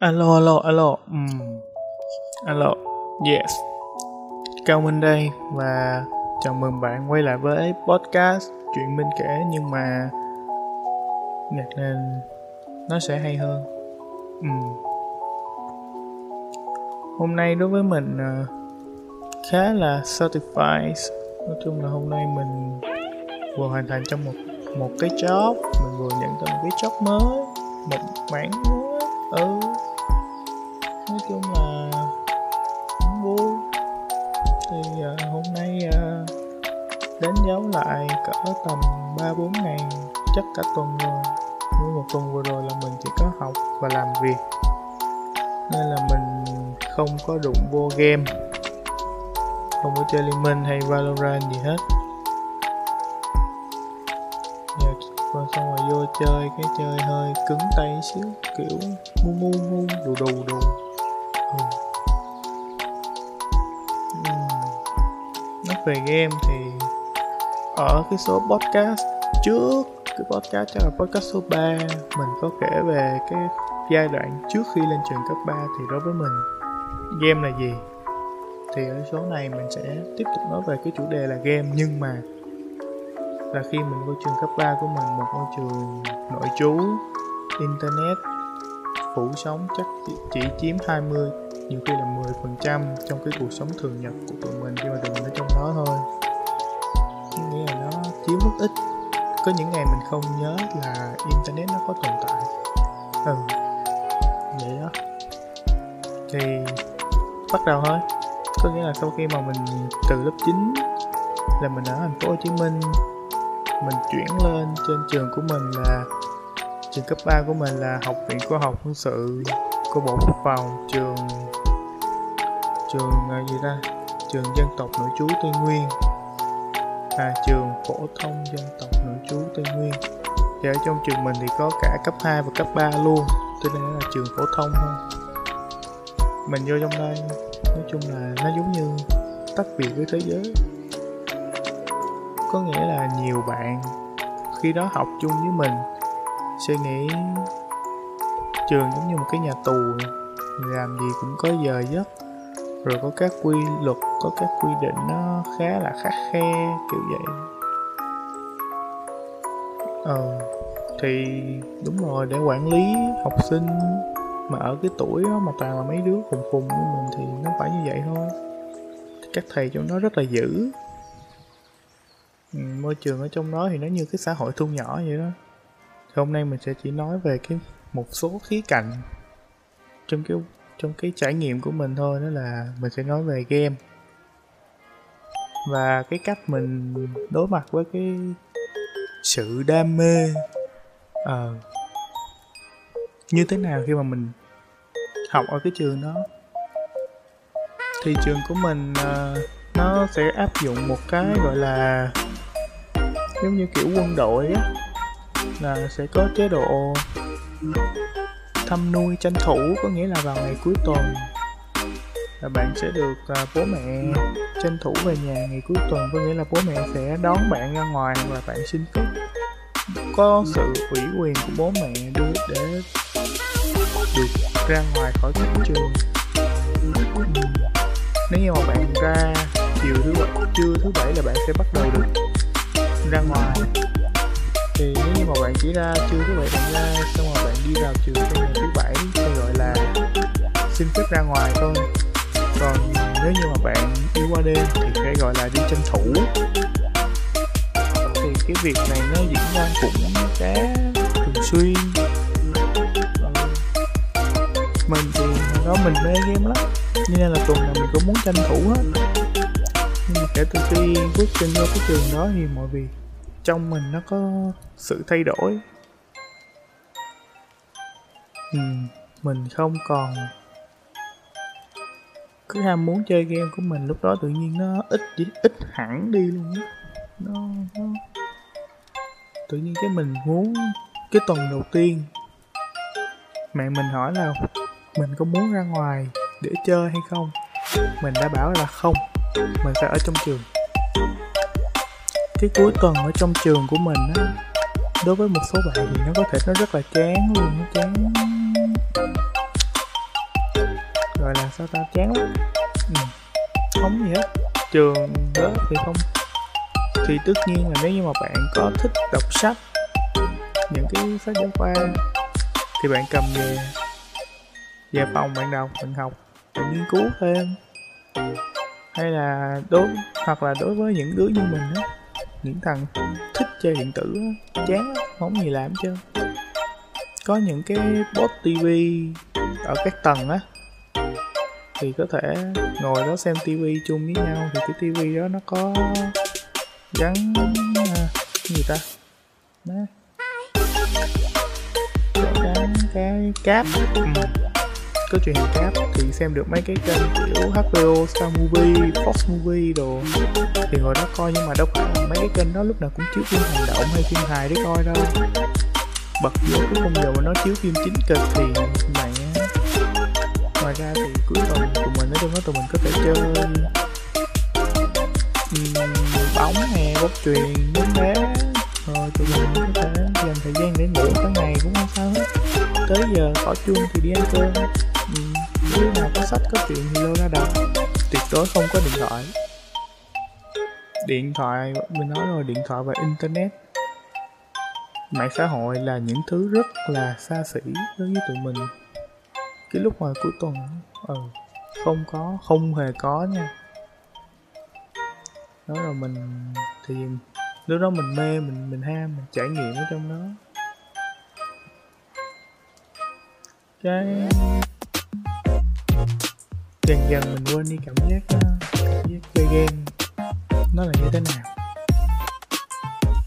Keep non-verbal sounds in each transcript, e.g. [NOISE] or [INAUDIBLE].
Alo, alo, alo. um Alo. Yes. Cao Minh đây và chào mừng bạn quay lại với podcast Chuyện Minh kể nhưng mà nhạc nên nó sẽ hay hơn. um Hôm nay đối với mình ờ, khá là satisfied. Nói chung là hôm nay mình vừa hoàn thành trong một một cái job, mình vừa nhận được một cái job mới, một mảng mới. Ừ, nói chung là cũng vui thì uh, hôm nay à, uh, đến dấu lại cỡ tầm ba bốn ngày chắc cả tuần rồi. Nhưng một tuần vừa rồi là mình chỉ có học và làm việc. Nên là mình không có đụng vô game. Không có chơi liên minh hay valorant gì hết. Dạ, Giờ rồi xong rồi vô chơi cái chơi hơi cứng tay xíu kiểu mu mu mu đù đù đù. Nói về game thì ở cái số podcast trước cái podcast chắc là podcast số 3 mình có kể về cái giai đoạn trước khi lên trường cấp 3 thì đối với mình game là gì? Thì ở số này mình sẽ tiếp tục nói về cái chủ đề là game nhưng mà là khi mình vô trường cấp 3 của mình một ngôi trường nội trú internet phủ sóng chắc chỉ, chỉ chiếm 20 nhiều khi là 10 phần trăm trong cái cuộc sống thường nhật của tụi mình khi mà tụi mình ở trong đó thôi. Nghĩa là nó chiếm rất ít. Có những ngày mình không nhớ là internet nó có tồn tại. Ừ vậy đó. Thì bắt đầu thôi. Có nghĩa là sau khi mà mình từ lớp 9 là mình ở thành phố Hồ Chí Minh, mình chuyển lên trên trường của mình là, trường cấp 3 của mình là học viện khoa học quân sự của bộ quốc phòng trường trường gì ta? Trường dân tộc nội trú tây nguyên. À trường phổ thông dân tộc nội trú tây nguyên. Thì ở trong trường mình thì có cả cấp 2 và cấp 3 luôn, cho nên là trường phổ thông thôi. Mình vô trong đây, nói chung là nó giống như tách biệt với thế giới. Có nghĩa là nhiều bạn khi đó học chung với mình sẽ nghĩ trường giống như một cái nhà tù làm gì cũng có giờ giấc. Rồi có các quy luật, có các quy định nó khá là khắc khe, kiểu vậy. Ờ thì đúng rồi, để quản lý học sinh mà ở cái tuổi đó mà toàn là mấy đứa khùng khùng như mình thì nó phải như vậy thôi. Các thầy trong đó rất là dữ. Ừ, môi trường ở trong đó thì nó như cái xã hội thu nhỏ vậy đó. Thì hôm nay mình sẽ chỉ nói về cái một số khía cạnh trong cái trong cái trải nghiệm của mình thôi đó là mình sẽ nói về game. Và cái cách mình đối mặt với cái sự đam mê à, như thế nào khi mà mình học ở cái trường đó. Thì trường của mình à, nó sẽ áp dụng một cái gọi là giống như kiểu quân đội á là sẽ có chế độ thăm nuôi tranh thủ có nghĩa là vào ngày cuối tuần là bạn sẽ được à, bố mẹ tranh thủ về nhà ngày cuối tuần có nghĩa là bố mẹ sẽ đón bạn ra ngoài hoặc là bạn xin phép có sự ủy quyền của bố mẹ đưa để được ra ngoài khỏi cổng trường. Ừ, nếu như mà bạn ra chiều thứ bảy trưa thứ bảy là bạn sẽ bắt đầu được ra ngoài thì nếu như mà bạn chỉ ra trưa thứ bảy bạn ra xong rồi bạn đi vào trường trong ngày thứ bảy thì gọi là xin phép ra ngoài thôi. Còn nếu như mà bạn đi qua đêm thì phải gọi là đi tranh thủ. Thì cái việc này nó diễn ra cũng khá thường xuyên. Ờ, mình thì đó mình mê game lắm nên là tuần nào mình cũng muốn tranh thủ hết. Nhưng mà kể từ khi bước chân vô cái trường đó thì mọi việc trong mình nó có sự thay đổi. Ừ, mình không còn cứ ham muốn chơi game của mình lúc đó tự nhiên nó ít ít hẳn đi luôn á. Nó, nó tự nhiên cái mình muốn cái tuần đầu tiên mẹ mình hỏi là mình có muốn ra ngoài để chơi hay không? Mình đã bảo là không mình phải ở trong trường cái cuối tuần ở trong trường của mình á, đối với một số bạn thì nó có thể nó rất là chán luôn, nó chán. Gọi là sao ta, chán lắm. Ừ. không gì hết. Trường đó thì không. Thì tất nhiên là nếu như mà bạn có thích đọc sách, những cái sách giáo khoa, thì bạn cầm về. Về phòng bạn đọc, bạn học, bạn nghiên cứu thêm. Hay là đối, hoặc là đối với những đứa như mình á những thằng thích chơi điện tử á chán không gì làm chứ có những cái bot tv ở các tầng á thì có thể ngồi đó xem TV chung với nhau thì cái TV đó nó có gắn à, gì ta đó. gắn cái cáp ừ có truyền hình cáp thì xem được mấy cái kênh kiểu HBO, Star Movie, Fox Movie đồ. Thì ngồi đó coi nhưng mà đâu phải mấy cái kênh đó lúc nào cũng chiếu phim hành động hay phim hài để coi đâu. Bật vô cái khung giờ mà nó chiếu phim chính kịch thì mày ngoài ra thì cuối tuần tụi mình nói chung là tụi mình có thể chơi um, bóng nè bóng truyền bóng đá thôi tụi mình có thể dành thời gian để ngủ cả ngày cũng không sao hết. Tới giờ khỏi chuông thì đi ăn cơm. Ừ, Nếu đứa nào có sách có chuyện thì lôi ra đọc. Tuyệt đối không có điện thoại. Điện thoại, mình nói rồi, điện thoại và internet. Mạng xã hội là những thứ rất là xa xỉ đối với tụi mình. Cái lúc mà cuối tuần ừ không có, không hề có nha. Đó là mình thì lúc đó mình mê mình mình ham mình trải nghiệm ở trong đó. Cái dần dần mình quên đi cảm giác đó, cảm giác chơi game. Nó là như thế nào?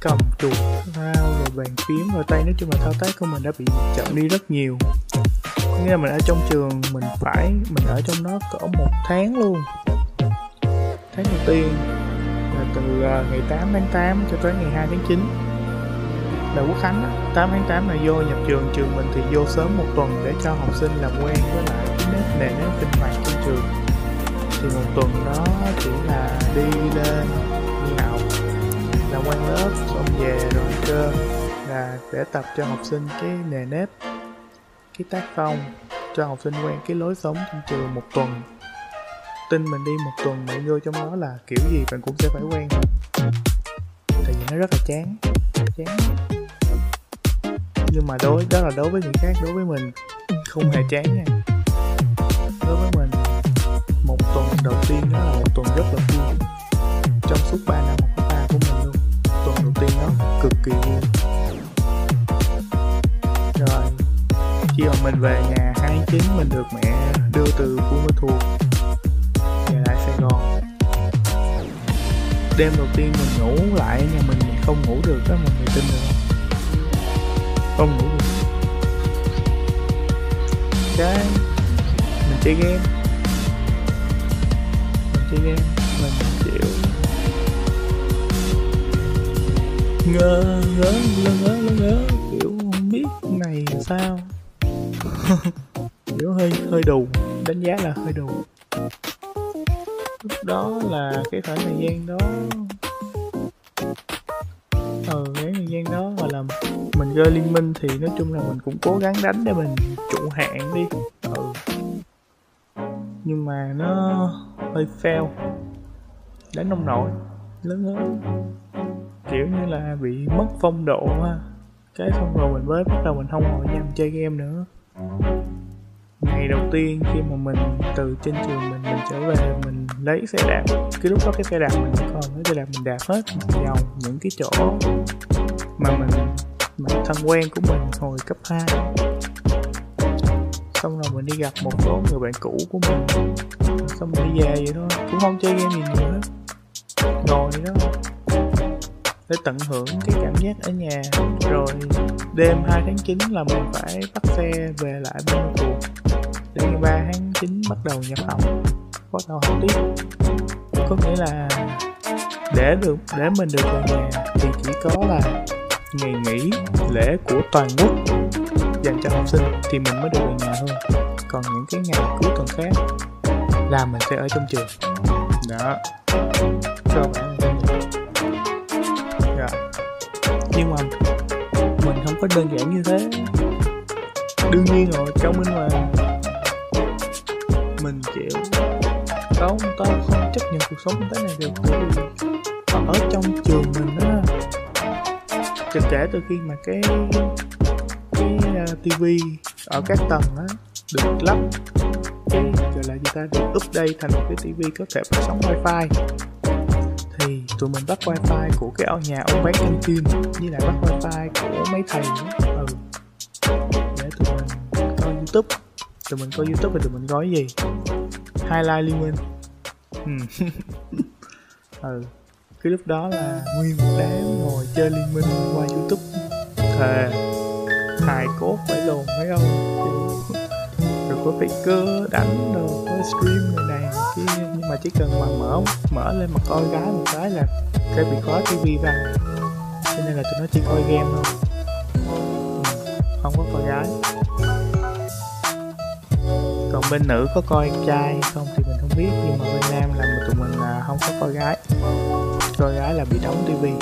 Cầm chuột thao rồi bàn phím rồi tay. Nói chung là thao tác của mình đã bị chậm đi rất nhiều. Nghĩa là mình ở trong trường mình phải mình ở trong đó cỡ một tháng luôn. Tháng đầu tiên từ à, ngày 8 tháng 8 cho tới ngày 2 tháng 9 là quốc khánh 8 tháng 8 là vô nhập trường trường mình thì vô sớm một tuần để cho học sinh làm quen với lại cái nét nề nếp sinh hoạt trong trường. Thì một tuần đó chỉ là đi lên, đi học làm quen lớp, xong về rồi cơ, là để tập cho học sinh cái nề nếp, cái tác phong, cho học sinh quen cái lối sống trong trường một tuần tin mình đi một tuần bạn vô trong đó là kiểu gì bạn cũng sẽ phải quen. Thôi tại vì nó rất là chán chán. Nhưng mà đối, đó là đối với người khác, đối với mình, không hề chán nha. Đối với mình, một tuần đầu tiên đó là một tuần rất là vui. Trong suốt 3 năm học cấp ba của mình luôn, tuần đầu tiên đó cực kỳ vui. Rồi, khi mà mình về nhà, hai chín mình được mẹ đưa từ Buôn Ma Thuột. Đêm đầu tiên mình ngủ lại nhà mình không ngủ được, đó mọi người tin được không ngủ được. Cái mình chơi game. Mình chơi game, mình chịu ngơ ngớ ngơ ngớ ngơ ngớ kiểu không biết này sao. [LAUGHS] Kiểu hơi hơi đù, đánh giá là hơi đù lúc đó là cái khoảng thời gian đó. Ờ cái thời gian đó gọi là mình chơi liên minh thì nói chung là mình cũng cố gắng đánh để mình trụ hạng đi. Ừ. Nhưng mà nó hơi fail. Đánh nông nổi, lớn hơn. Kiểu như là bị mất phong độ ha. Cái xong rồi mình mới bắt đầu mình không ngồi nhầm chơi game nữa ngày đầu tiên khi mà mình từ trên trường mình mình trở về mình lấy xe đạp. Cái lúc đó cái xe đạp mình còn cái xe đạp mình đạp hết vào vòng những cái chỗ mà mình mà thân quen của mình hồi cấp 2 xong rồi mình đi gặp một số người bạn cũ của mình. Xong mình đi về vậy thôi cũng không chơi game gì nữa, ngồi đó để tận hưởng cái cảm giác ở nhà. Rồi đêm 2 tháng 9 là mình phải bắt xe về lại bên cuộc ngày 3 tháng 9 bắt đầu nhập học. Bắt đầu học tiếp. Có nghĩa là để được để mình được về nhà thì chỉ có là ngày nghỉ lễ của toàn quốc dành cho học sinh thì mình mới được về nhà thôi. Còn những cái ngày cuối tuần khác là mình sẽ ở trong trường. Đó. Cơ bản là dạ. nhưng mà mình không có đơn giản như thế. Đương nhiên rồi trong bên ngoài mình kiểu tao tao không chấp nhận cuộc sống thế này được bởi vì ở trong trường mình á kể kể từ khi mà cái cái à, uh, tivi ở các tầng á được lắp cái gọi là gì ta được update thành một cái tivi có thể phát sóng wifi. Thì tụi mình bắt wifi của cái ở nhà ông bán canh tin với lại bắt wifi của mấy thầy nữa. Ừ. Để tụi mình coi youtube tụi mình coi youtube thì tụi mình coi gì? Highlight liên minh. Ừ. [LAUGHS] ừ. Cái lúc đó là nguyên một đám ngồi chơi liên minh qua youtube. Thề. Hài cốt phải lồn phải không rồi có faker đánh rồi có stream người này kia. Nhưng mà chỉ cần mà mở mở lên mà coi gái một cái là cái bị khóa tivi văng cho nên là tụi nó chỉ coi game thôi. Ừ, không có coi gái còn bên nữ có coi trai không thì mình không biết, nhưng mà bên nam là tụi mình là không có coi gái. Coi gái là bị đóng tivi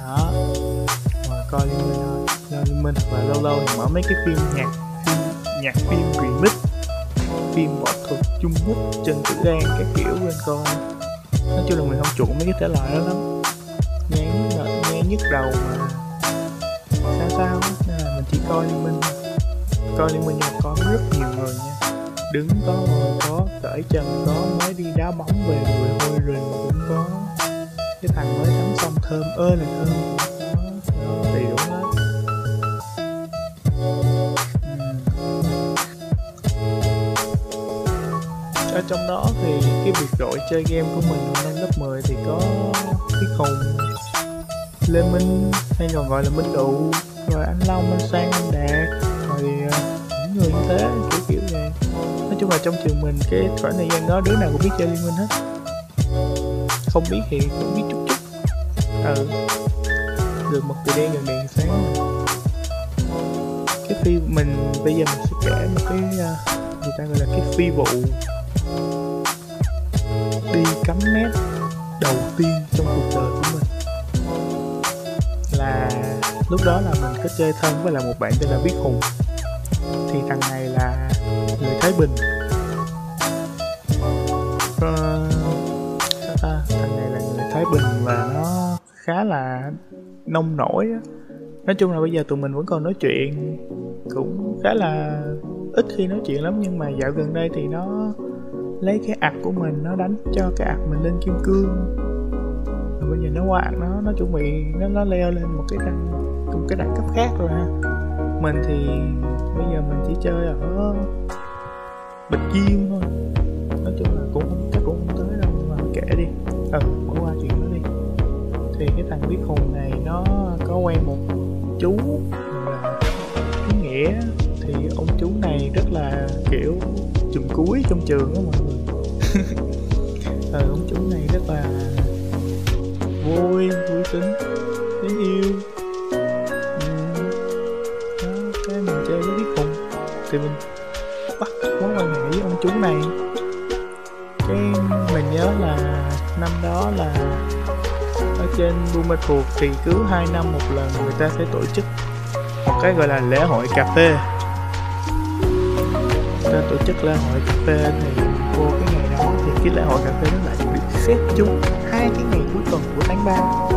đó. Rồi coi liên minh thôi. Coi liên minh và lâu lâu thì mở mấy cái phim nhạc phim nhạc phim remix, phim võ thuật trung quốc trần tử đen các kiểu bên coi. Nói chung là mình không chuộng mấy cái thể loại đó lắm. Nghe nghe nhức đầu mà. Sao sao? Nên là mình chỉ coi liên minh coi liên minh là có rất nhiều người nha. Đứng có ngồi có cởi chân có mới đi đá bóng về người hôi rình cũng có. Cái thằng mới tắm xong thơm ơi là thơm đó, đầy đủ hết. Ừ. Ở trong đó thì cái việc đội chơi game của mình năm lớp 10 thì có cái Hùng Lê Minh hay còn gọi là Minh Đụ rồi anh Long, anh Sang, anh Đạt người như thế kiểu kiểu vậy. Nói chung là trong trường mình cái khoảng thời gian đó đứa nào cũng biết chơi liên minh hết. Không biết thì cũng biết chút chút. Ừ. Được một từ đen gần đèn sáng cái phi mình bây giờ mình sẽ kể một cái uh, người ta gọi là cái phi vụ đi cắm nét đầu tiên trong cuộc đời của mình. Là lúc đó là mình có chơi thân với là một bạn tên là Viết Hùng. Thái Bình. À, sao ta? Thằng này là người Thái Bình và nó khá là nông nổi á. Nói chung là bây giờ tụi mình vẫn còn nói chuyện cũng khá là ít khi nói chuyện lắm nhưng mà dạo gần đây thì nó lấy cái ạc của mình nó đánh cho cái ạc mình lên kim cương. Rồi bây giờ nó qua ạc nó nó chuẩn bị nó nó leo lên một cái đẳng một cái đẳng cấp khác rồi ha. Mình thì bây giờ mình chỉ chơi ở bịch kim thôi. Nói chung là cũng không chắc cũng không tới đâu nhưng mà kể đi. Ừ bỏ qua chuyện đó đi. Thì cái thằng biết hùng này nó có quen một chú là cái nghĩa. Thì ông chú này rất là kiểu chùm cuối trong trường đó mọi người. Ừ, [LAUGHS] ông chú này rất là vui vui tính dễ yêu. Thì mình bắt mối chúng này cái mình nhớ là năm đó là ở trên Buôn Ma thì cứ 2 năm một lần người ta sẽ tổ chức một cái gọi là lễ hội cà phê. Người ta tổ chức lễ hội cà phê thì vô cái ngày đó thì cái lễ hội cà phê nó lại bị xếp chung hai cái ngày cuối tuần của tháng 3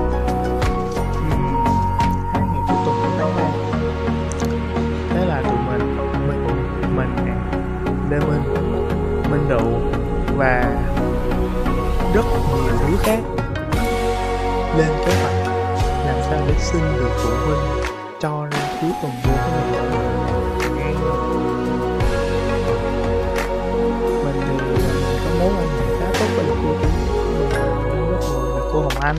và rất nhiều thứ khác lên kế hoạch làm sao để xin được phụ huynh cho ra cuối tuần của mình. Ngày đó nghe mình có mối quan hệ khá tốt với cô chú. Rất là cô Hồng Anh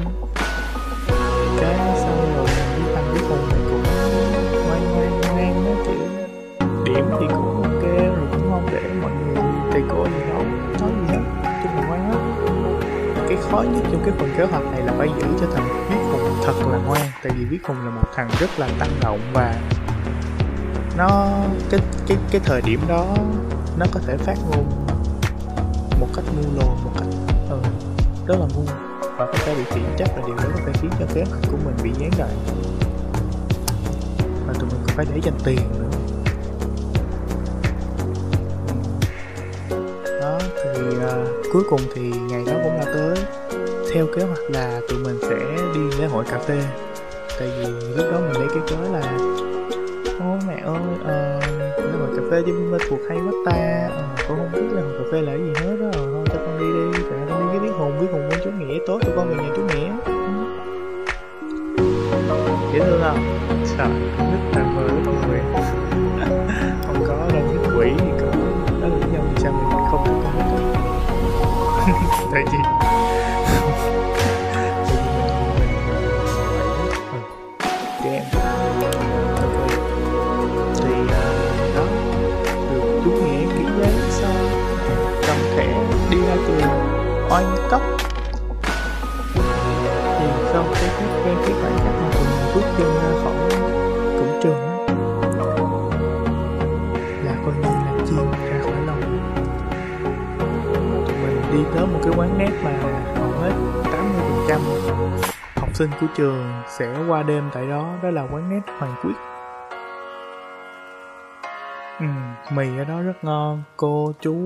khó nhất trong cái phần kế hoạch này là phải giữ cho thằng viết hùng thật là ngoan. Tại vì viết hùng là một thằng rất là tăng động và nó cái cái cái thời điểm đó nó có thể phát ngôn một cách ngu lồ một cách ừ, rất là ngu. Và có thể bị khiển trách là điều đó có thể khiến cho kế hoạch của mình bị gián đoạn. Và tụi mình còn phải để dành tiền nữa. Đó thì uh, cuối cùng thì ngày đó cũng là tới theo kế hoạch là tụi mình sẽ đi lễ hội cà phê. Tại vì lúc đó mình lấy cái cớ là ô mẹ ơi à, lễ hội cà phê cho mê thuộc hay quá ta. À, con không biết lễ hội cà phê là cái gì hết đó ờ, thôi cho con đi đi tại con đi. Cái biết hùng biết hùng bên chú nghĩa tốt cho con về nhà chú nghĩa. Dễ thương không? Sợ, nước là mơ rất người [LAUGHS] không có đâu nhất quỷ thì có. Đó là lý do vì sao mình không có con [LAUGHS] tại vì cái quán nét mà hầu hết 80% học sinh của trường sẽ qua đêm tại đó. Đó là quán nét Hoàng Quyết. Ừ, mì ở đó rất ngon. Cô chú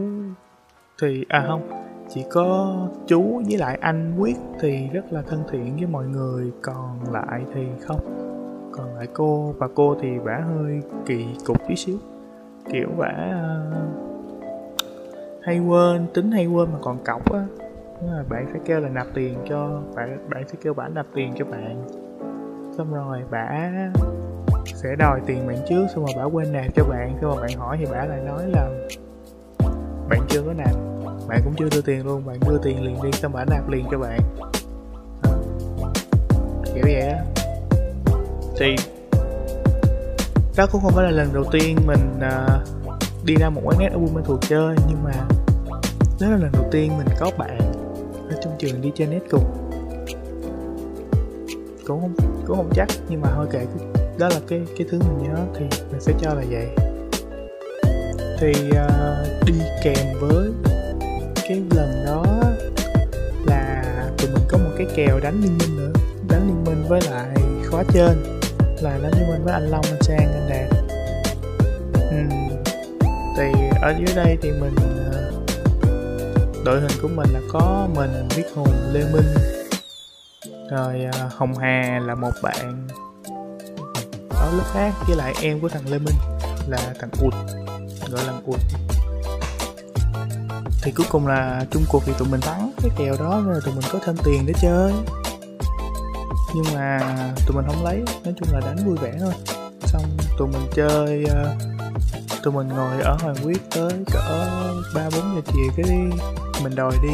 thì à không chỉ có chú với lại anh quyết thì rất là thân thiện với mọi người. Còn lại thì không. Còn lại cô và cô thì bả hơi kỳ cục tí xíu. Kiểu bả uh, hay quên tính hay quên mà còn cọc á. Là bạn phải kêu là nạp tiền cho bạn bạn sẽ kêu bạn nạp tiền cho bạn. Xong rồi bả sẽ đòi tiền bạn trước xong rồi bả quên nạp cho bạn. Xong rồi bạn hỏi thì bả lại nói là bạn chưa có nạp. Bạn cũng chưa đưa tiền luôn bạn đưa tiền liền đi xong bả nạp liền cho bạn. À, kiểu vậy á. Thì đó cũng không phải là lần đầu tiên mình uh, đi ra một quán net ở Buôn ma Thuộc chơi nhưng mà đó là lần đầu tiên mình có bạn ở trong trường đi chơi net cùng cũng không cũng không chắc nhưng mà thôi kệ đó là cái cái thứ mình nhớ thì mình sẽ cho là vậy. Thì uh, đi kèm với cái lần đó là tụi mình có một cái kèo đánh liên minh nữa đánh liên minh với lại khóa trên là đánh liên minh với anh Long anh Sang anh Đạt. Uhm thì ở dưới đây thì mình ờ, đội hình của mình là có mình Viết Hùng, Lê Minh. Rồi ờ, Hồng Hà là một bạn. Ở lớp khác với lại em của thằng Lê Minh là thằng ụt, gọi là ụt. Thì cuối cùng là chung cuộc thì tụi mình thắng cái kèo đó, nên là tụi mình có thêm tiền để chơi. Nhưng mà tụi mình không lấy, nói chung là đánh vui vẻ thôi. Xong tụi mình chơi ờ, tụi mình ngồi ở hoàng quyết tới cỡ ba, bốn giờ chiều cái mình đòi đi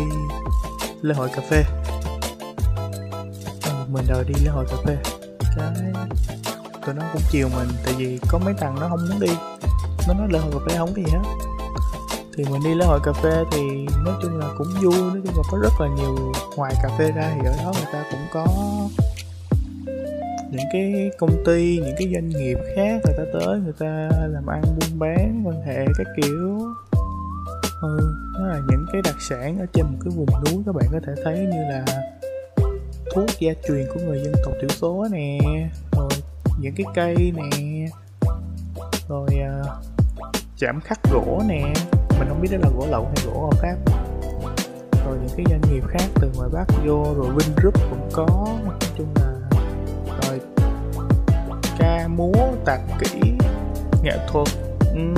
lễ hội cà phê. Ừ, mình đòi đi lễ hội cà phê. Cái, tụi nó cũng chiều mình, tại vì có mấy thằng nó không muốn đi. Nó nói lễ hội cà phê không có gì hết. Thì mình đi lễ hội cà phê thì nói chung là cũng vui, nói chung là có rất là nhiều ngoài cà phê ra thì ở đó người ta cũng có những cái công ty những cái doanh nghiệp khác người ta tới người ta làm ăn buôn bán quan hệ các kiểu. Ừ, đó là những cái đặc sản ở trên một cái vùng núi các bạn có thể thấy như là thuốc gia truyền của người dân tộc thiểu số nè rồi những cái cây nè rồi uh, chạm khắc gỗ nè. Mình không biết đó là gỗ lậu hay gỗ hợp pháp rồi những cái doanh nghiệp khác từ ngoài bắc vô rồi Vingroup cũng có. Nói chung là ca múa tạp kỹ nghệ thuật ừ.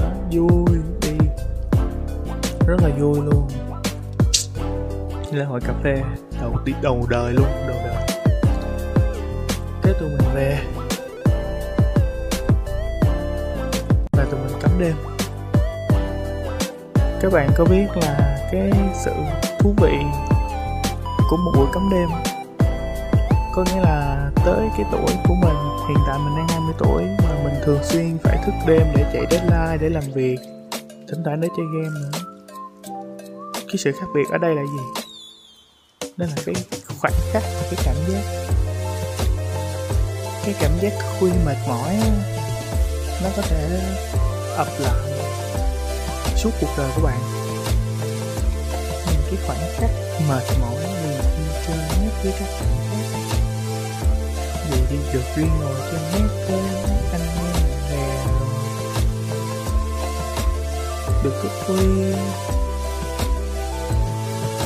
đó, vui đi. Rất là vui luôn. Lễ hội cà phê đầu tiên đầu đời luôn đầu đời. Cái tụi mình về. Và tụi mình cắm đêm. Các bạn có biết là cái sự thú vị của một buổi cắm đêm có nghĩa là tới cái tuổi của mình, hiện tại mình đang 20 tuổi mà mình thường xuyên phải thức đêm để chạy deadline, để làm việc, thỉnh thoảng để chơi game nữa. Cái sự khác biệt ở đây là gì? Đó là cái khoảnh khắc và cái cảm giác. Cái cảm giác khuya mệt mỏi nó có thể ập lại suốt cuộc đời của bạn. Những cái khoảnh khắc mệt mỏi như là đi chơi nhất với các bạn khác đi được riêng ngồi trên mép với anh em bè được thức khuya.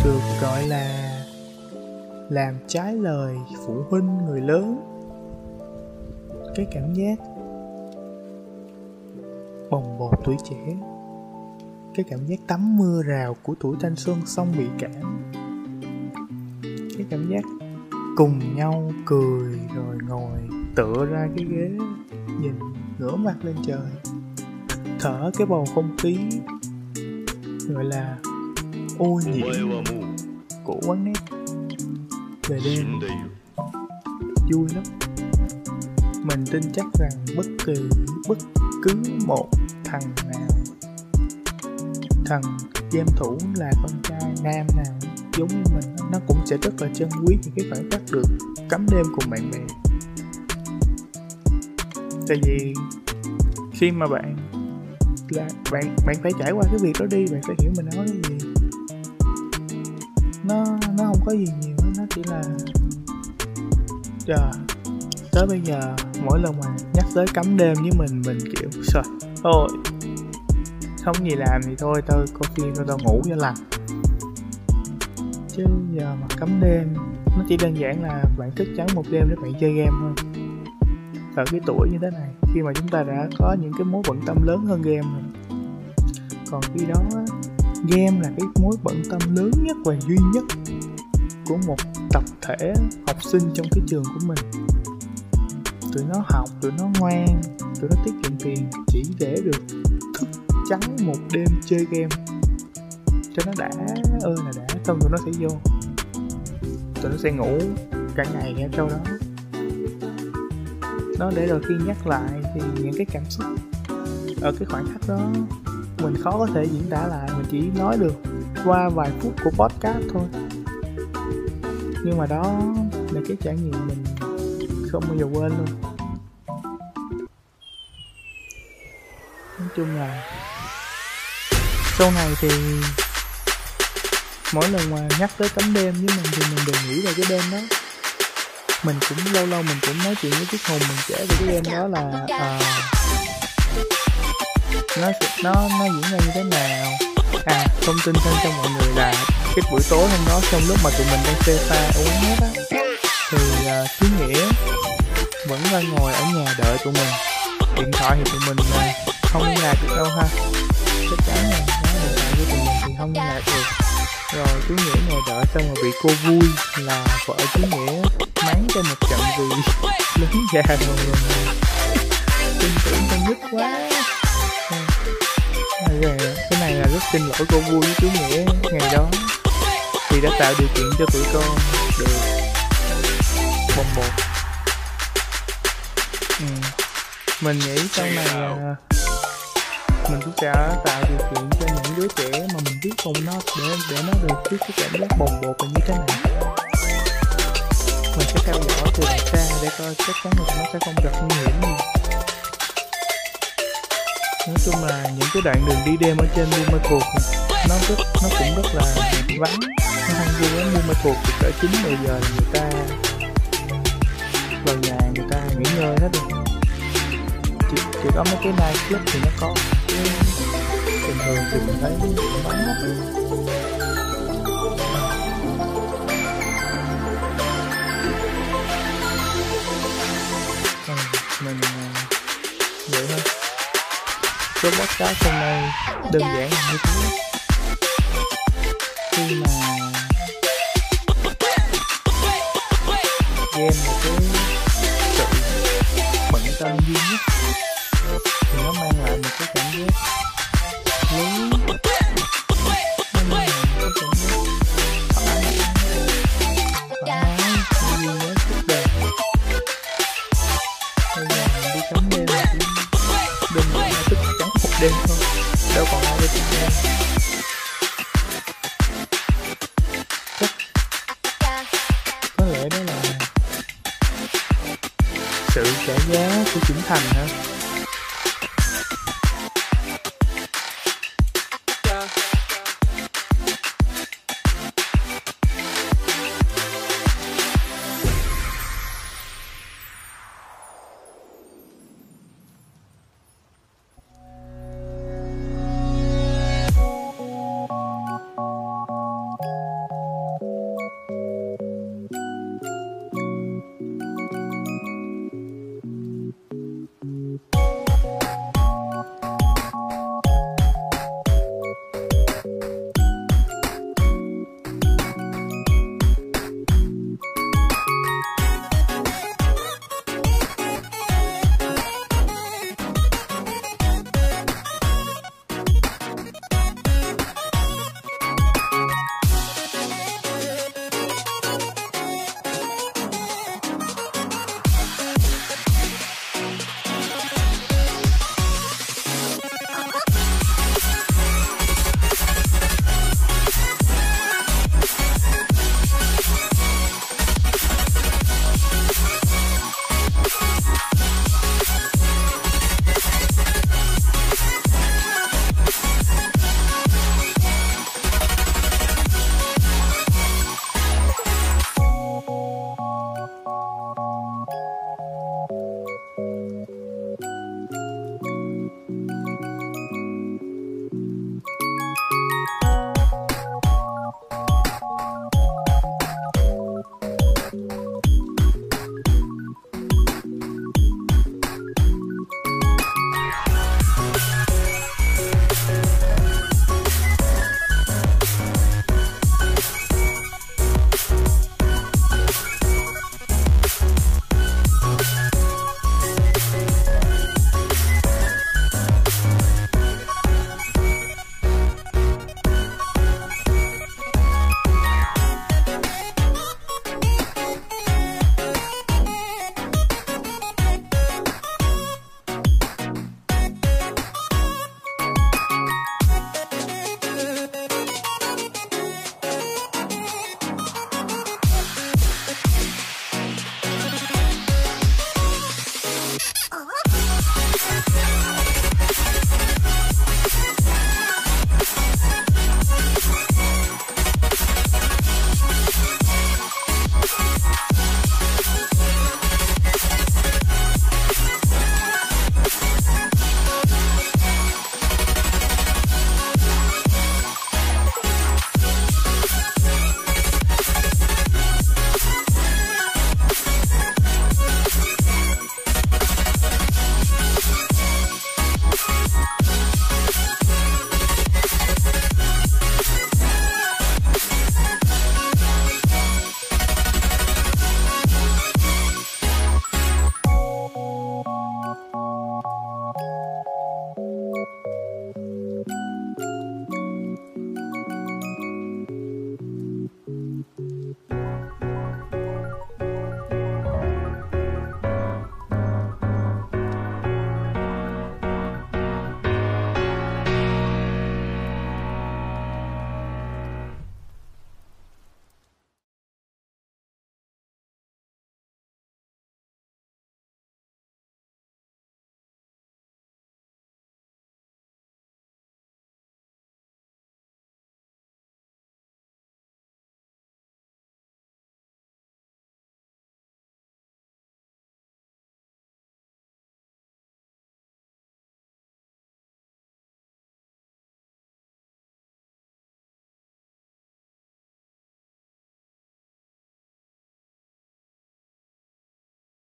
Được gọi là làm trái lời phụ huynh người lớn. Cái cảm giác bồng bột tuổi trẻ. Cái cảm giác tắm mưa rào của tuổi thanh xuân xong bị cảm cái cảm giác cùng nhau cười rồi ngồi tựa ra cái ghế, nhìn ngửa mặt lên trời, thở cái bầu không khí, gọi là ô nhiễm của quán nét. Về đêm, vui lắm. Mình tin chắc rằng bất kỳ, bất cứ một thằng nào, thằng game thủ là con trai nam nào giống như mình, nó cũng sẽ rất là trân quý những cái khoảnh khắc được cắm đêm cùng bạn bè. Tại vì khi mà bạn là, bạn bạn phải trải qua cái việc đó đi, bạn phải hiểu mình nói cái gì. Nó nó không có gì nhiều nó chỉ là, trời, tới bây giờ mỗi lần mà nhắc tới cắm đêm với mình mình kiểu, trời ôi không gì làm thì thôi, tao, coi phim tao ngủ cho lành. Chứ giờ mà cấm đêm, nó chỉ đơn giản là bạn thức trắng một đêm để bạn chơi game thôi. Ở cái tuổi như thế này, khi mà chúng ta đã có những cái mối bận tâm lớn hơn game rồi. Còn khi đó, game là cái mối bận tâm lớn nhất và duy nhất của một tập thể học sinh trong cái trường của mình. Tụi nó học, tụi nó ngoan, tụi nó tiết kiệm tiền chỉ để được thức trắng một đêm chơi game. Cho nó đã ơi là đã, xong tụi nó sẽ vô. Tụi nó sẽ ngủ cả ngày ngay sau đó. Nó để rồi khi nhắc lại thì những cái cảm xúc ở cái khoảnh khắc đó, mình khó có thể diễn tả lại, mình chỉ nói được qua vài phút của podcast thôi. Nhưng mà đó là cái trải nghiệm mình không bao giờ quên luôn. Nói chung là sau này thì mỗi lần mà nhắc tới cắm đêm với mình thì mình đều nghĩ về cái đêm đó. Mình cũng lâu lâu mình cũng nói chuyện với chiếc hùng mình kể về cái đêm đó là à, nó nó nó diễn ra như thế nào. À thông tin thêm cho mọi người là cái buổi tối hôm đó trong lúc mà tụi mình đang phê pha ở quán á thì à, uh, chú nghĩa vẫn đang ngồi ở nhà đợi tụi mình. Điện thoại thì tụi mình uh, không liên lạc được đâu ha. Chắc chắn là với tụi mình thì không liên lạc được. Rồi chú nghĩa ngồi đợi xong rồi bị cô vui là vợ chú nghĩa mắng cho một trận vì lớn già rồi rồi tin tưởng con nít quá. À, cái này là rất xin lỗi cô vui với chú nghĩa ngày đó. Vì đã tạo điều kiện cho tụi con được bồng bột. Ừ. mình nghĩ sau này à, mình cũng sẽ tạo điều kiện cho những đứa trẻ mà mình biết cùng nó để để nó được biết cái cảm giác bồng bột là như thế này mình sẽ theo dõi từ đằng xa để coi chắc chắn là nó sẽ không gặp nguy hiểm gì. Nói chung là những cái đoạn đường đi đêm ở trên Buôn Ma thuộc nó rất nó cũng rất là vắng. Nó không vui lắm Buôn Ma thuộc thì cỡ chín mười giờ là người ta vào nhà người ta nghỉ ngơi hết rồi. Chỉ, chỉ có mấy cái night club thì nó có bình thường thì mình thấy cũng vắng hết mình ờ, vậy thôi. Số podcast hôm nay đơn giản là như thế khi mà có lẽ đó là sự